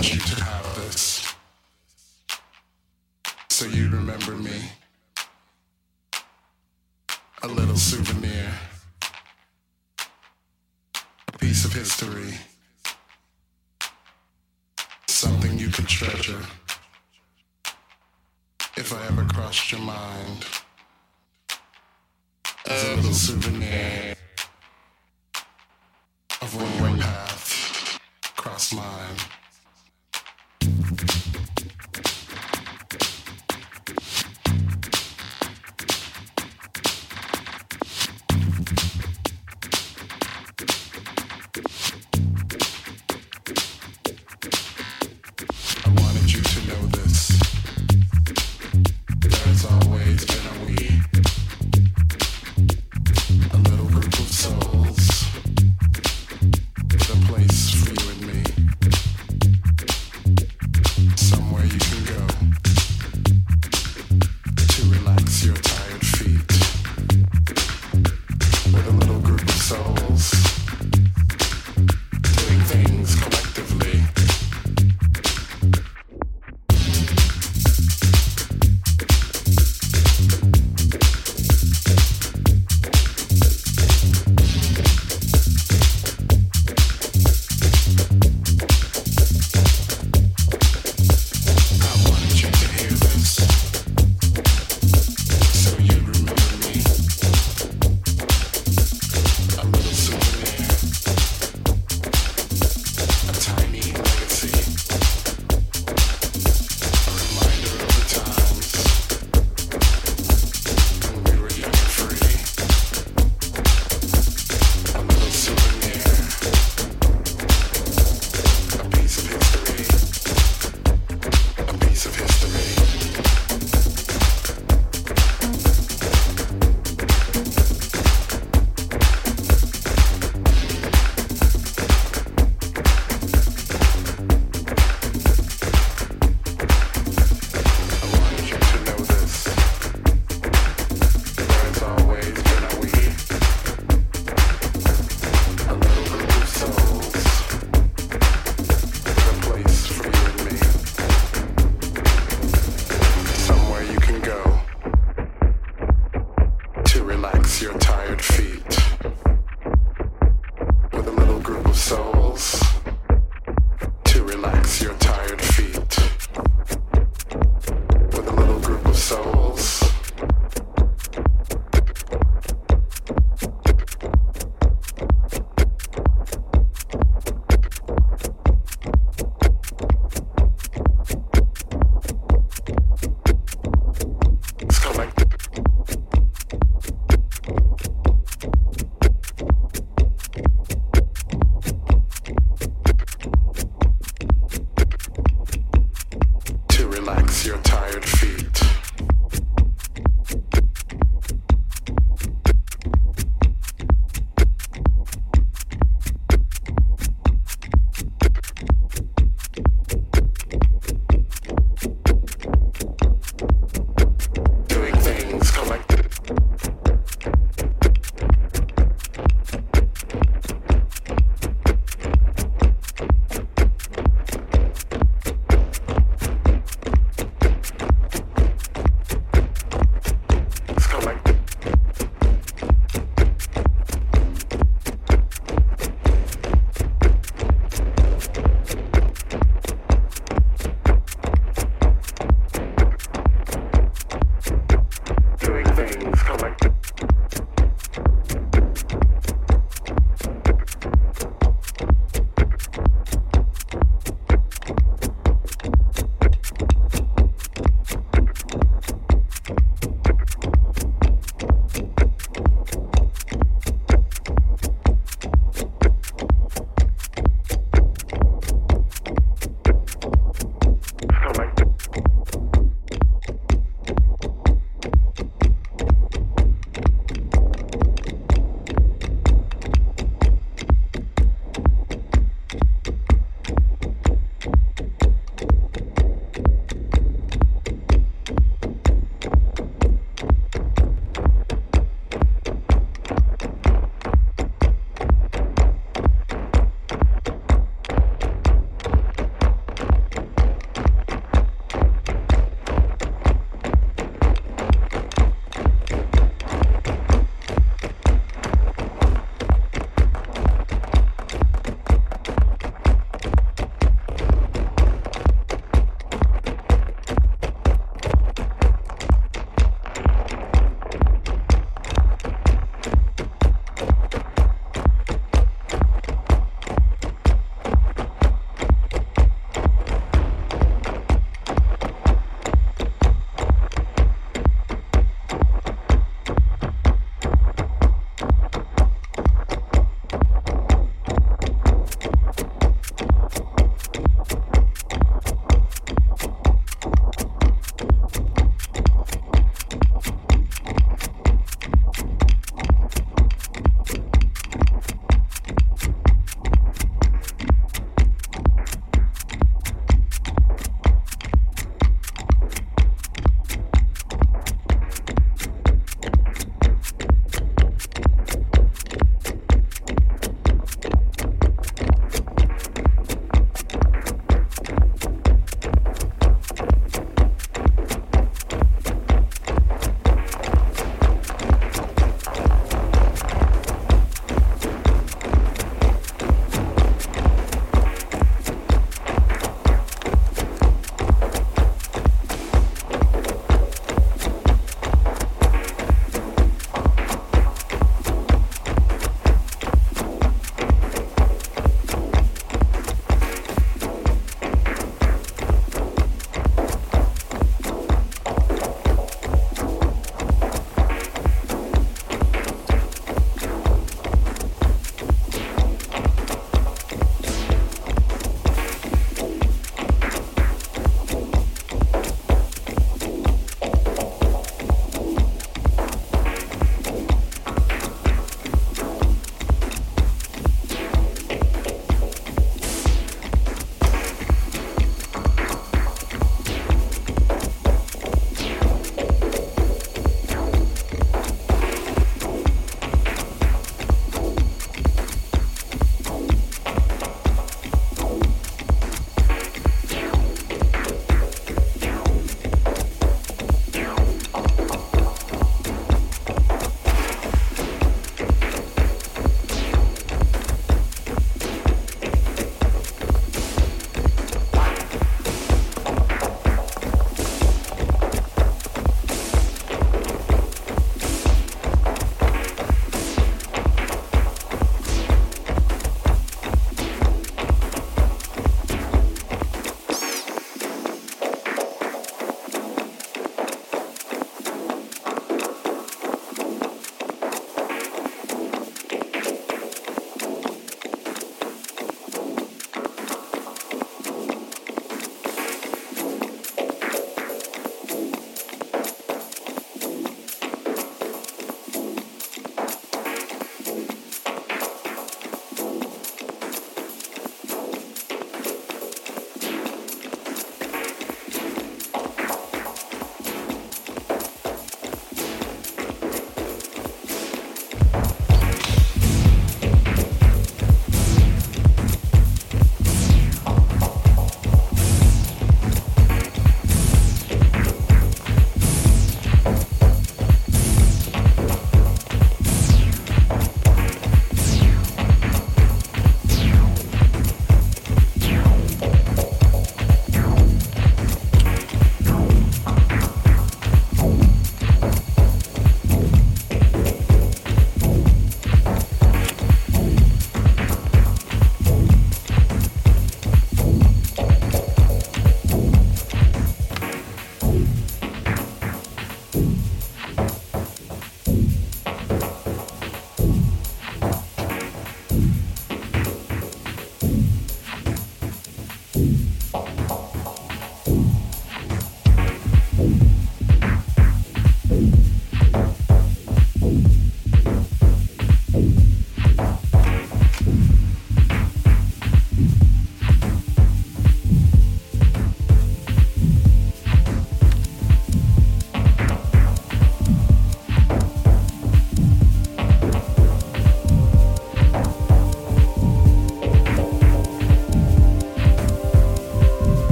want you to have this. So you remember me. A little souvenir. A piece of history. Something you could treasure. If I ever crossed your mind. A little souvenir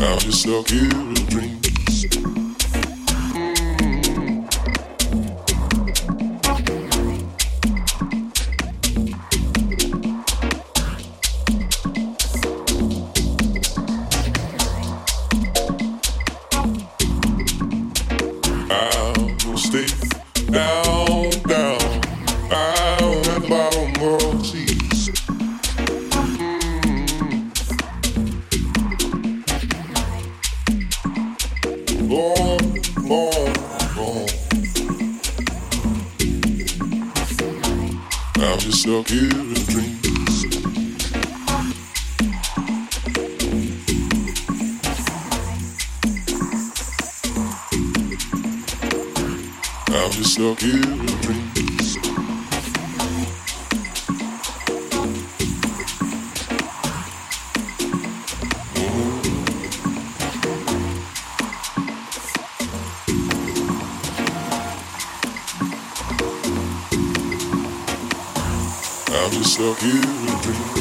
Now I just stuck here in dreams. Just give and dream.